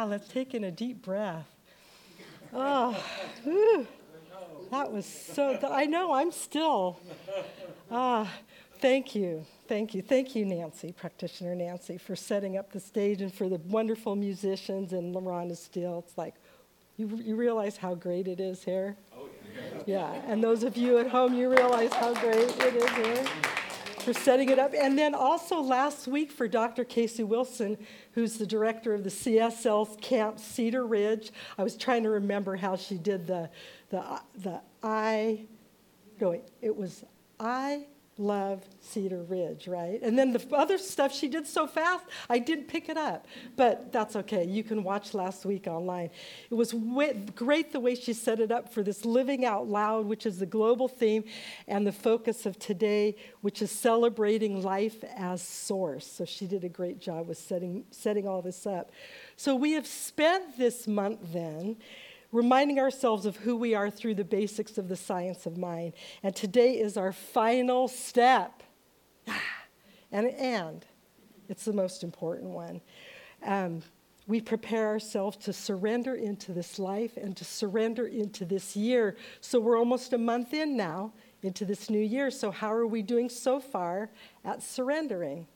Ah, let's take in a deep breath. Oh, whew, that was so, I know, I'm still. Ah, thank you, thank you, thank you, Nancy, practitioner Nancy, for setting up the stage and for the wonderful musicians and LaRhonda Steele. It's like, you, you realize how great it is here? Oh, yeah. Yeah, and those of you at home, you realize how great it is here for setting it up. And then also last week for Dr. Casey Wilson, who's the director of the CSL Camp Cedar Ridge. I was trying to remember how she did the, the, the I, no, it was I love Cedar Ridge, right? And then the other stuff she did so fast, I didn't pick it up. But that's okay. You can watch last week online. It was great the way she set it up for this living out loud, which is the global theme, and the focus of today, which is celebrating life as source. So she did a great job with setting, setting all this up. So we have spent this month then reminding ourselves of who we are through the basics of the science of mind. And today is our final step. And, and it's the most important one. Um, we prepare ourselves to surrender into this life and to surrender into this year. So we're almost a month in now into this new year. So, how are we doing so far at surrendering?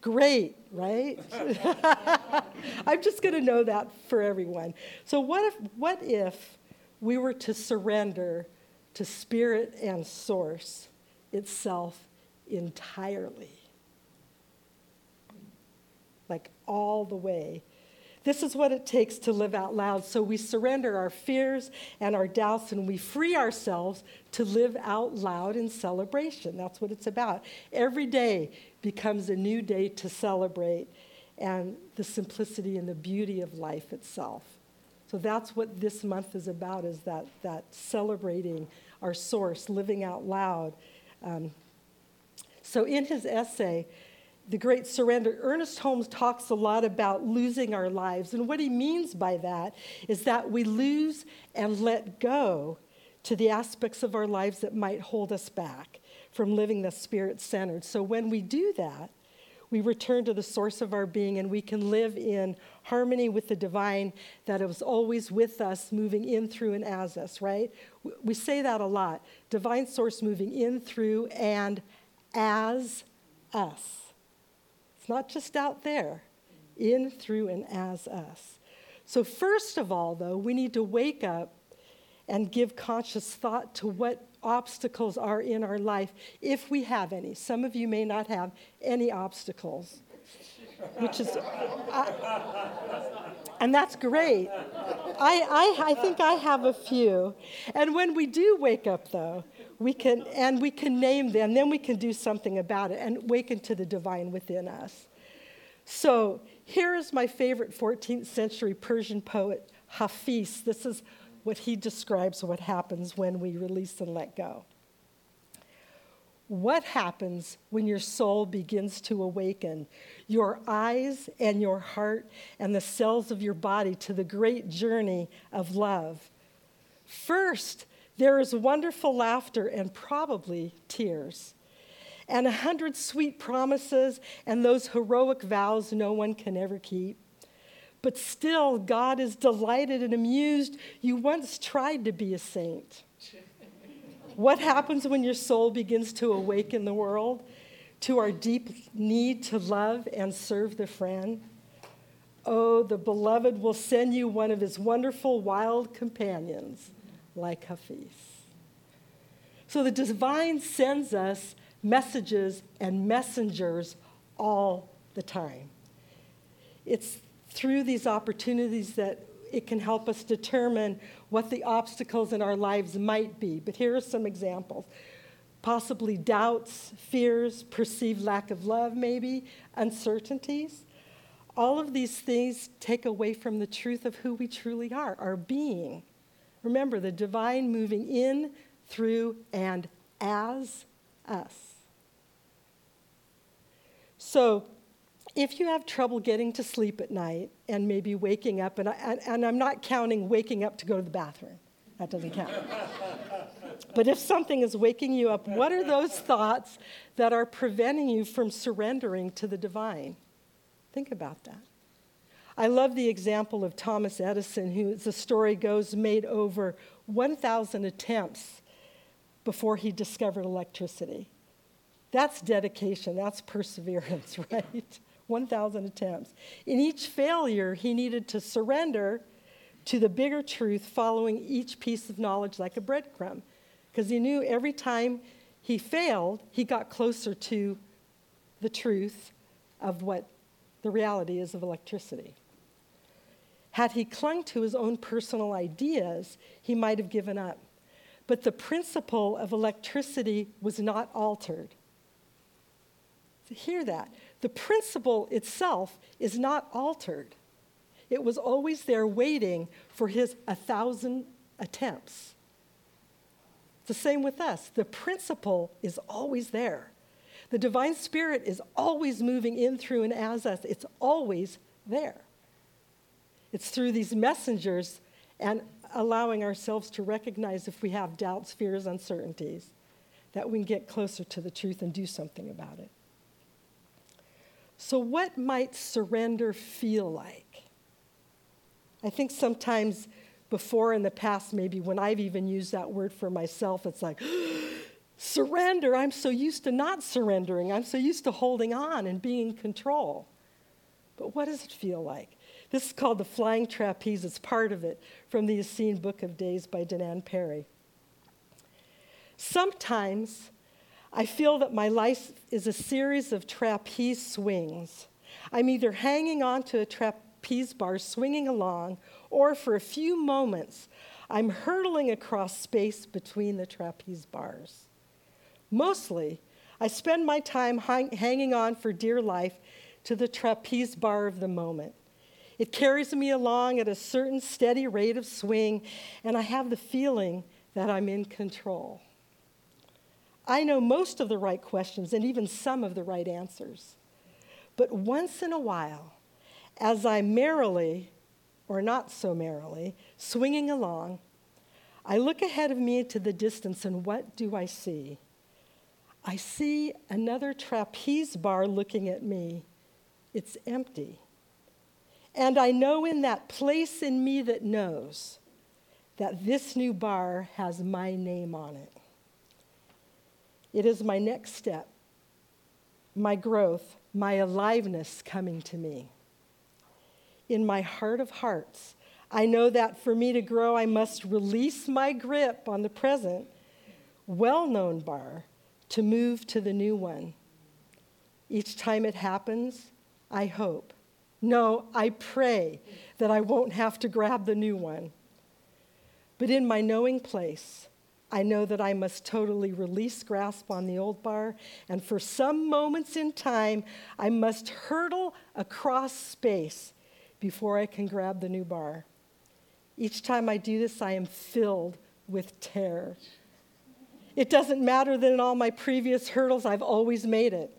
Great, right? I'm just going to know that for everyone. So, what if, what if we were to surrender to spirit and source itself entirely? Like all the way this is what it takes to live out loud. So we surrender our fears and our doubts and we free ourselves to live out loud in celebration. That's what it's about. Every day becomes a new day to celebrate and the simplicity and the beauty of life itself. So that's what this month is about is that, that celebrating our source, living out loud. Um, so in his essay, the great surrender, Ernest Holmes talks a lot about losing our lives. And what he means by that is that we lose and let go to the aspects of our lives that might hold us back from living the spirit centered. So when we do that, we return to the source of our being and we can live in harmony with the divine that is always with us, moving in, through, and as us, right? We say that a lot. Divine source moving in, through, and as us not just out there, in, through, and as us. So, first of all, though, we need to wake up and give conscious thought to what obstacles are in our life, if we have any. Some of you may not have any obstacles, which is, I, and that's great. I, I, I think I have a few. And when we do wake up, though, we can, and we can name them, then we can do something about it and awaken to the divine within us. So here is my favorite 14th century Persian poet, Hafiz. This is what he describes what happens when we release and let go. What happens when your soul begins to awaken, your eyes and your heart and the cells of your body to the great journey of love? First, there is wonderful laughter and probably tears, and a hundred sweet promises and those heroic vows no one can ever keep. But still, God is delighted and amused. You once tried to be a saint. What happens when your soul begins to awaken the world to our deep need to love and serve the friend? Oh, the beloved will send you one of his wonderful wild companions, like Hafiz. So the divine sends us messages and messengers all the time. It's through these opportunities that it can help us determine what the obstacles in our lives might be. But here are some examples possibly doubts, fears, perceived lack of love, maybe, uncertainties. All of these things take away from the truth of who we truly are, our being. Remember, the divine moving in, through, and as us. So, if you have trouble getting to sleep at night and maybe waking up, and, I, and I'm not counting waking up to go to the bathroom, that doesn't count. but if something is waking you up, what are those thoughts that are preventing you from surrendering to the divine? Think about that. I love the example of Thomas Edison, who, as the story goes, made over 1,000 attempts before he discovered electricity. That's dedication, that's perseverance, right? 1,000 attempts. In each failure, he needed to surrender to the bigger truth following each piece of knowledge like a breadcrumb. Because he knew every time he failed, he got closer to the truth of what the reality is of electricity. Had he clung to his own personal ideas, he might have given up. But the principle of electricity was not altered. Hear that. The principle itself is not altered. It was always there waiting for his a thousand attempts. It's the same with us. The principle is always there. The divine spirit is always moving in through and as us. It's always there. It's through these messengers and allowing ourselves to recognize if we have doubts, fears, uncertainties, that we can get closer to the truth and do something about it. So, what might surrender feel like? I think sometimes before in the past, maybe when I've even used that word for myself, it's like, surrender. I'm so used to not surrendering. I'm so used to holding on and being in control. But what does it feel like? This is called the flying trapeze. It's part of it from the Essene Book of Days by Danaan Parry. Sometimes I feel that my life is a series of trapeze swings. I'm either hanging on to a trapeze bar, swinging along, or for a few moments, I'm hurtling across space between the trapeze bars. Mostly, I spend my time hang- hanging on for dear life to the trapeze bar of the moment. It carries me along at a certain steady rate of swing, and I have the feeling that I'm in control. I know most of the right questions and even some of the right answers. But once in a while, as I merrily, or not so merrily, swinging along, I look ahead of me to the distance, and what do I see? I see another trapeze bar looking at me. It's empty. And I know in that place in me that knows that this new bar has my name on it. It is my next step, my growth, my aliveness coming to me. In my heart of hearts, I know that for me to grow, I must release my grip on the present, well known bar to move to the new one. Each time it happens, I hope. No, I pray that I won't have to grab the new one. But in my knowing place, I know that I must totally release grasp on the old bar, and for some moments in time, I must hurtle across space before I can grab the new bar. Each time I do this, I am filled with terror. It doesn't matter that in all my previous hurdles, I've always made it.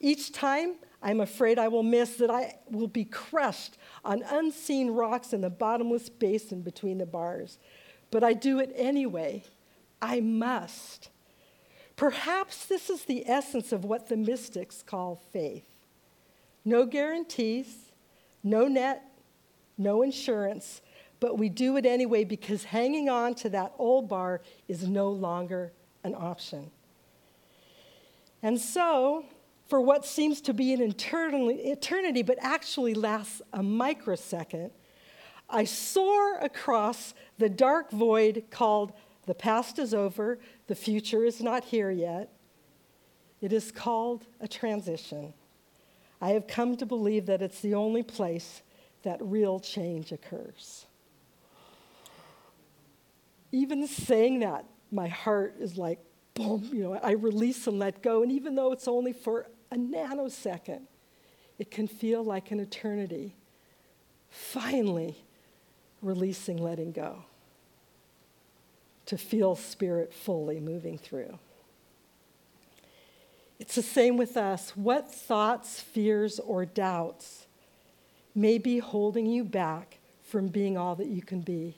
Each time, I'm afraid I will miss, that I will be crushed on unseen rocks in the bottomless basin between the bars but I do it anyway. I must. Perhaps this is the essence of what the mystics call faith no guarantees, no net, no insurance, but we do it anyway because hanging on to that old bar is no longer an option. And so, for what seems to be an eternity, but actually lasts a microsecond, I soar across the dark void called the past is over, the future is not here yet. It is called a transition. I have come to believe that it's the only place that real change occurs. Even saying that, my heart is like, boom, you know, I release and let go. And even though it's only for a nanosecond, it can feel like an eternity. Finally, releasing, letting go, to feel spirit fully moving through. It's the same with us. What thoughts, fears, or doubts may be holding you back from being all that you can be?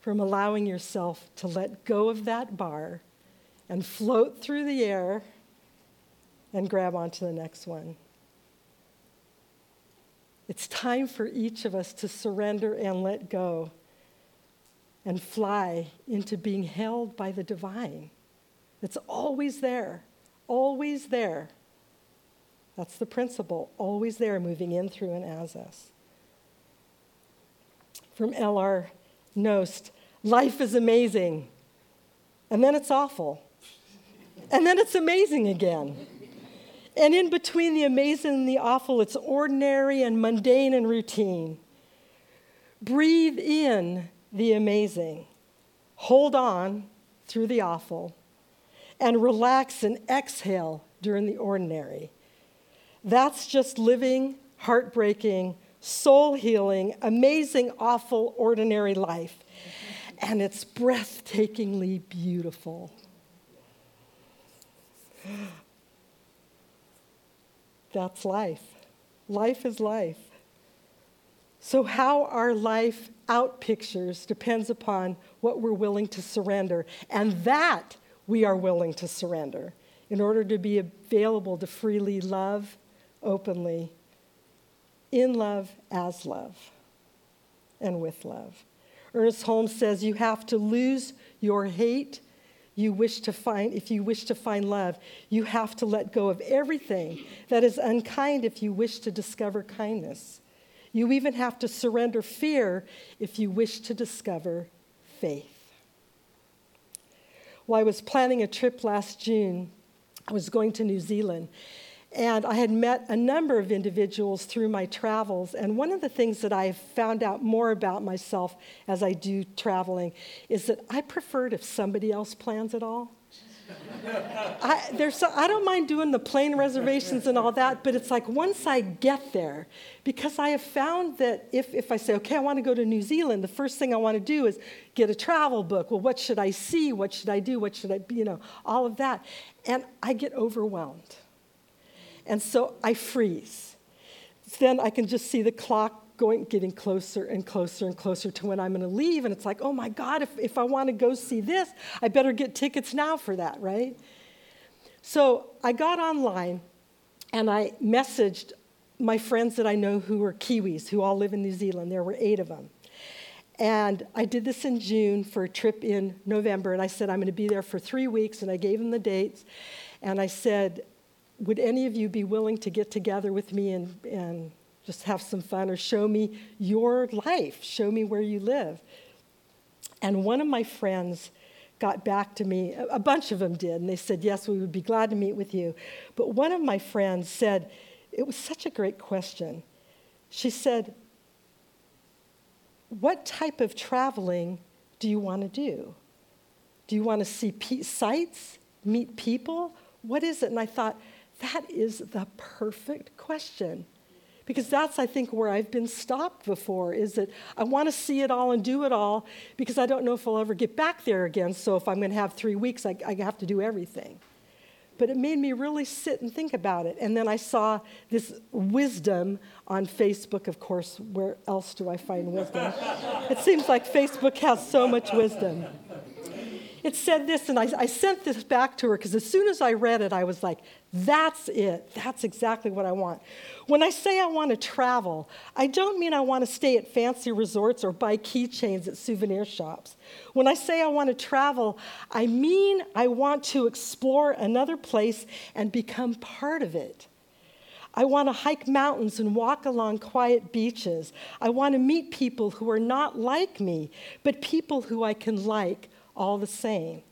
From allowing yourself to let go of that bar and float through the air and grab onto the next one. It's time for each of us to surrender and let go and fly into being held by the divine. It's always there, always there. That's the principle, always there, moving in, through, and as us. From L.R. Knost life is amazing, and then it's awful, and then it's amazing again. And in between the amazing and the awful, it's ordinary and mundane and routine. Breathe in the amazing, hold on through the awful, and relax and exhale during the ordinary. That's just living, heartbreaking, soul healing, amazing, awful, ordinary life. And it's breathtakingly beautiful. That's life. Life is life. So, how our life outpictures depends upon what we're willing to surrender. And that we are willing to surrender in order to be available to freely love openly, in love, as love, and with love. Ernest Holmes says you have to lose your hate you wish to find, if you wish to find love, you have to let go of everything that is unkind if you wish to discover kindness. You even have to surrender fear if you wish to discover faith. Well, I was planning a trip last June. I was going to New Zealand, and I had met a number of individuals through my travels. And one of the things that I've found out more about myself as I do traveling is that I prefer it if somebody else plans it all. I, there's so, I don't mind doing the plane reservations and all that, but it's like once I get there, because I have found that if, if I say, okay, I want to go to New Zealand, the first thing I want to do is get a travel book. Well, what should I see? What should I do? What should I, you know, all of that. And I get overwhelmed. And so I freeze. Then I can just see the clock going, getting closer and closer and closer to when I'm going to leave. And it's like, oh my God, if, if I want to go see this, I better get tickets now for that, right? So I got online and I messaged my friends that I know who are Kiwis, who all live in New Zealand. There were eight of them. And I did this in June for a trip in November. And I said, I'm going to be there for three weeks. And I gave them the dates. And I said, would any of you be willing to get together with me and, and just have some fun or show me your life, show me where you live? And one of my friends got back to me, a bunch of them did, and they said, Yes, we would be glad to meet with you. But one of my friends said, It was such a great question. She said, What type of traveling do you want to do? Do you want to see sights, meet people? What is it? And I thought, that is the perfect question. Because that's, I think, where I've been stopped before is that I want to see it all and do it all because I don't know if I'll ever get back there again. So if I'm going to have three weeks, I, I have to do everything. But it made me really sit and think about it. And then I saw this wisdom on Facebook. Of course, where else do I find wisdom? it seems like Facebook has so much wisdom. It said this, and I, I sent this back to her because as soon as I read it, I was like, that's it. That's exactly what I want. When I say I want to travel, I don't mean I want to stay at fancy resorts or buy keychains at souvenir shops. When I say I want to travel, I mean I want to explore another place and become part of it. I want to hike mountains and walk along quiet beaches. I want to meet people who are not like me, but people who I can like all the same.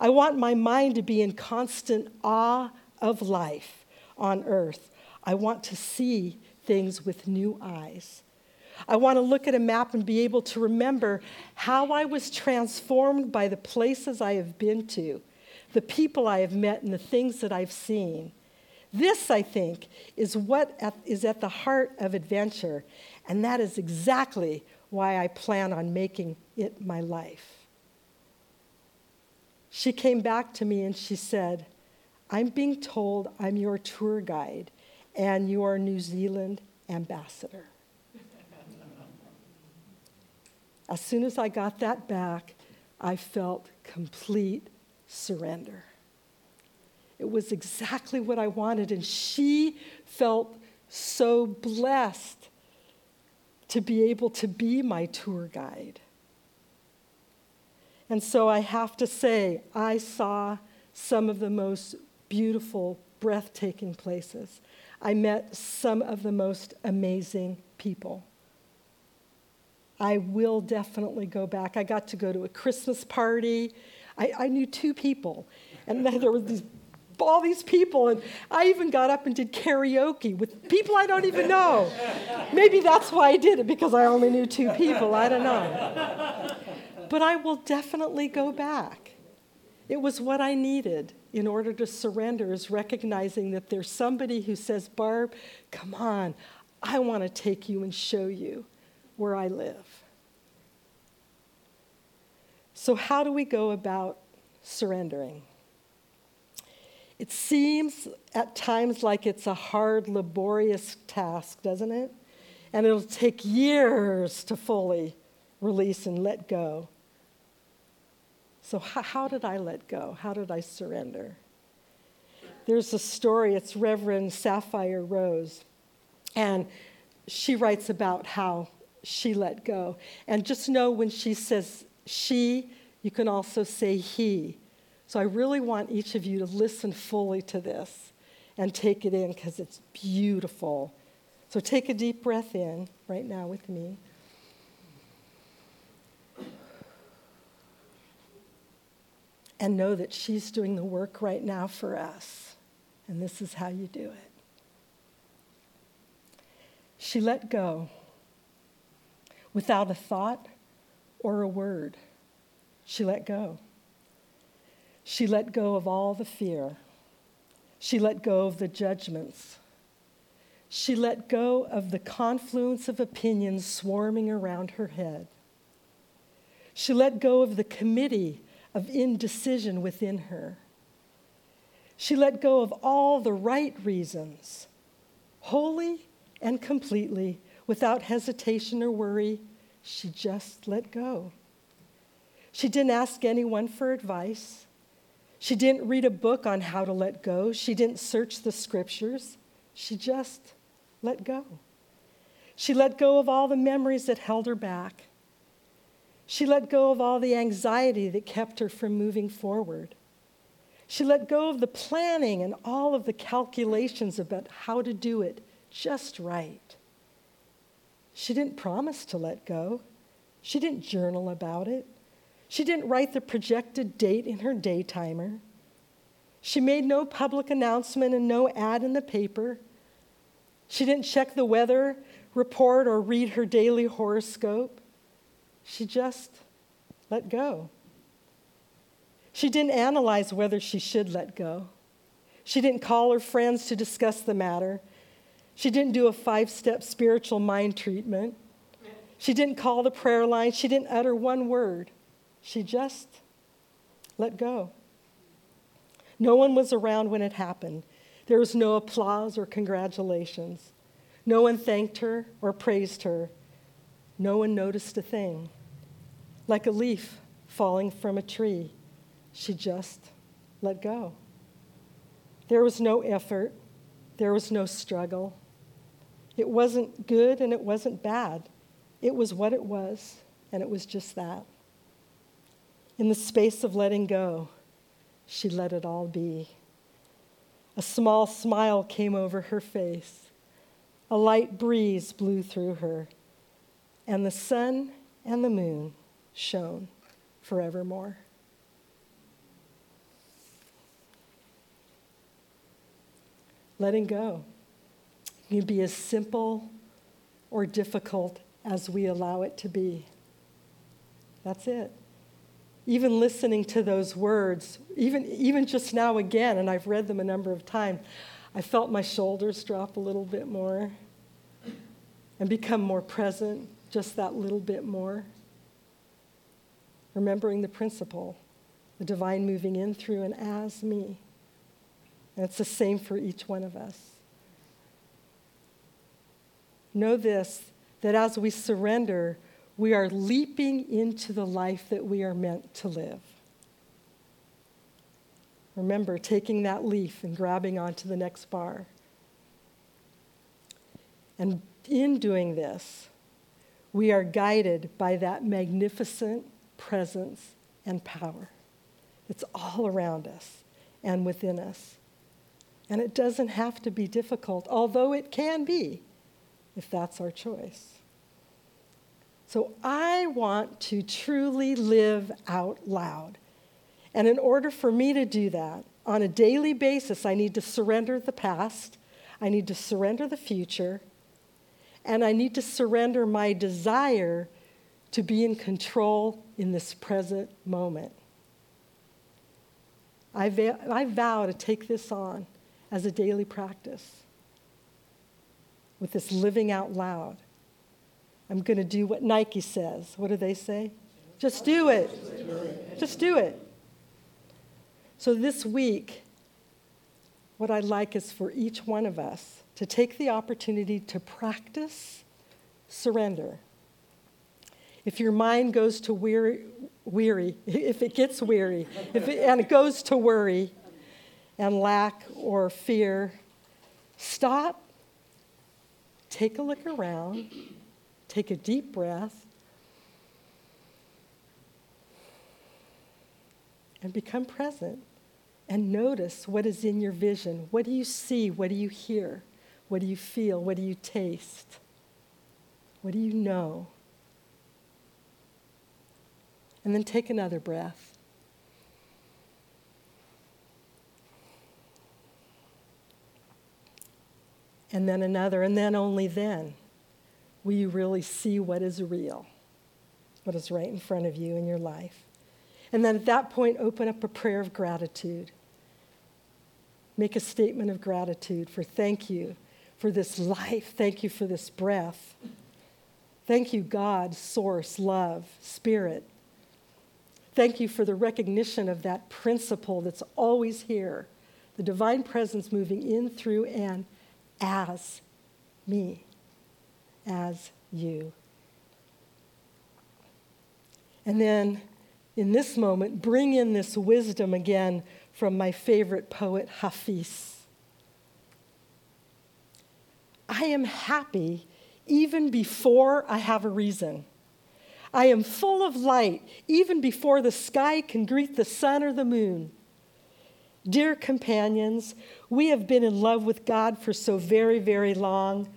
I want my mind to be in constant awe of life on earth. I want to see things with new eyes. I want to look at a map and be able to remember how I was transformed by the places I have been to, the people I have met, and the things that I've seen. This, I think, is what is at the heart of adventure, and that is exactly why I plan on making it my life. She came back to me and she said, I'm being told I'm your tour guide and you your New Zealand ambassador. as soon as I got that back, I felt complete surrender. It was exactly what I wanted, and she felt so blessed to be able to be my tour guide. And so I have to say, I saw some of the most beautiful, breathtaking places. I met some of the most amazing people. I will definitely go back. I got to go to a Christmas party. I, I knew two people, and there were these, all these people, and I even got up and did karaoke with people I don't even know. Maybe that's why I did it, because I only knew two people. I don't know. But I will definitely go back. It was what I needed in order to surrender, is recognizing that there's somebody who says, Barb, come on, I want to take you and show you where I live. So, how do we go about surrendering? It seems at times like it's a hard, laborious task, doesn't it? And it'll take years to fully release and let go. So, how, how did I let go? How did I surrender? There's a story, it's Reverend Sapphire Rose, and she writes about how she let go. And just know when she says she, you can also say he. So I really want each of you to listen fully to this and take it in because it's beautiful. So take a deep breath in right now with me. And know that she's doing the work right now for us. And this is how you do it. She let go without a thought or a word. She let go. She let go of all the fear. She let go of the judgments. She let go of the confluence of opinions swarming around her head. She let go of the committee of indecision within her. She let go of all the right reasons, wholly and completely, without hesitation or worry. She just let go. She didn't ask anyone for advice. She didn't read a book on how to let go. She didn't search the scriptures. She just let go. She let go of all the memories that held her back. She let go of all the anxiety that kept her from moving forward. She let go of the planning and all of the calculations about how to do it just right. She didn't promise to let go. She didn't journal about it. She didn't write the projected date in her day timer. She made no public announcement and no ad in the paper. She didn't check the weather report or read her daily horoscope. She just let go. She didn't analyze whether she should let go. She didn't call her friends to discuss the matter. She didn't do a five step spiritual mind treatment. She didn't call the prayer line. She didn't utter one word. She just let go. No one was around when it happened. There was no applause or congratulations. No one thanked her or praised her. No one noticed a thing like a leaf falling from a tree. she just let go. There was no effort, there was no struggle. It wasn't good and it wasn't bad. It was what it was, and it was just that. In the space of letting go, she let it all be. A small smile came over her face. A light breeze blew through her, and the sun and the moon shone forevermore. Letting go can be as simple or difficult as we allow it to be. That's it. Even listening to those words, even, even just now again, and I've read them a number of times, I felt my shoulders drop a little bit more and become more present, just that little bit more. Remembering the principle, the divine moving in, through, and as me. And it's the same for each one of us. Know this that as we surrender, we are leaping into the life that we are meant to live. Remember taking that leaf and grabbing onto the next bar. And in doing this, we are guided by that magnificent presence and power. It's all around us and within us. And it doesn't have to be difficult, although it can be if that's our choice. So I want to truly live out loud. And in order for me to do that, on a daily basis, I need to surrender the past, I need to surrender the future, and I need to surrender my desire to be in control in this present moment. I, va- I vow to take this on as a daily practice with this living out loud. I'm going to do what Nike says. What do they say? Just do it. Just do it. So this week, what I'd like is for each one of us to take the opportunity to practice surrender. If your mind goes to weary, weary if it gets weary, if it, and it goes to worry and lack or fear, stop, take a look around, take a deep breath, and become present and notice what is in your vision. What do you see? What do you hear? What do you feel? What do you taste? What do you know? And then take another breath. And then another, and then only then will you really see what is real, what is right in front of you in your life. And then at that point, open up a prayer of gratitude. Make a statement of gratitude for thank you for this life. Thank you for this breath. Thank you, God, source, love, spirit. Thank you for the recognition of that principle that's always here the divine presence moving in, through, and as me, as you. And then in this moment, bring in this wisdom again from my favorite poet, Hafiz. I am happy even before I have a reason. I am full of light even before the sky can greet the sun or the moon. Dear companions, we have been in love with God for so very, very long.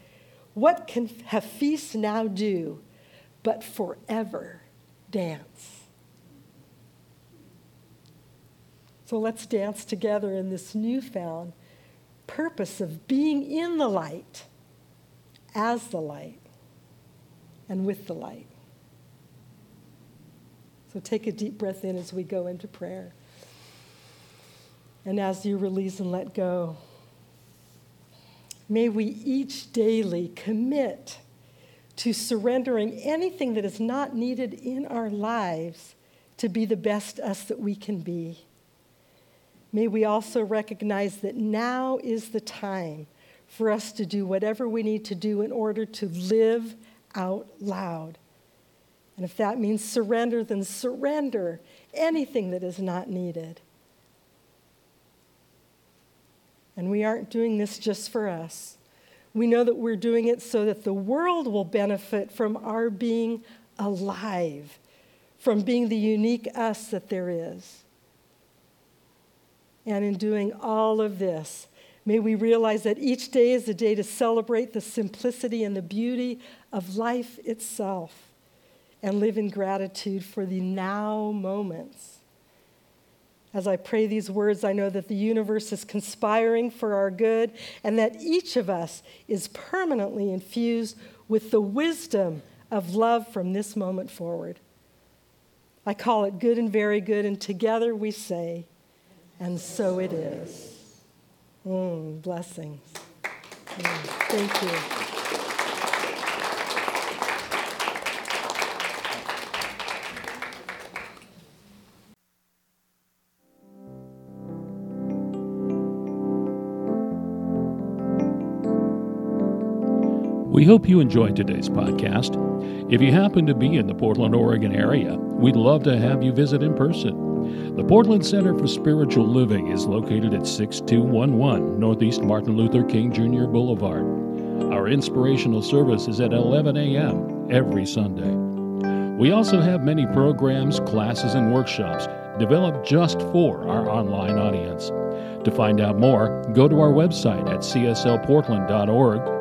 What can Hafiz now do but forever dance? So let's dance together in this newfound purpose of being in the light, as the light, and with the light. So take a deep breath in as we go into prayer. And as you release and let go, may we each daily commit to surrendering anything that is not needed in our lives to be the best us that we can be. May we also recognize that now is the time for us to do whatever we need to do in order to live out loud And if that means surrender, then surrender anything that is not needed. And we aren't doing this just for us. We know that we're doing it so that the world will benefit from our being alive, from being the unique us that there is. And in doing all of this, may we realize that each day is a day to celebrate the simplicity and the beauty of life itself and live in gratitude for the now moments. As I pray these words, I know that the universe is conspiring for our good and that each of us is permanently infused with the wisdom of love from this moment forward. I call it good and very good, and together we say, and so it is. Mm, blessings. Mm, thank you. We hope you enjoyed today's podcast. If you happen to be in the Portland, Oregon area, we'd love to have you visit in person. The Portland Center for Spiritual Living is located at 6211 Northeast Martin Luther King Jr. Boulevard. Our inspirational service is at 11 a.m. every Sunday. We also have many programs, classes, and workshops developed just for our online audience. To find out more, go to our website at cslportland.org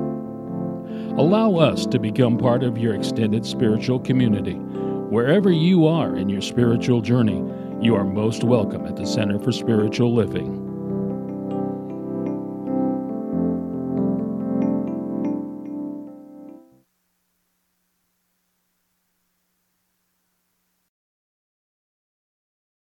Allow us to become part of your extended spiritual community. Wherever you are in your spiritual journey, you are most welcome at the Center for Spiritual Living.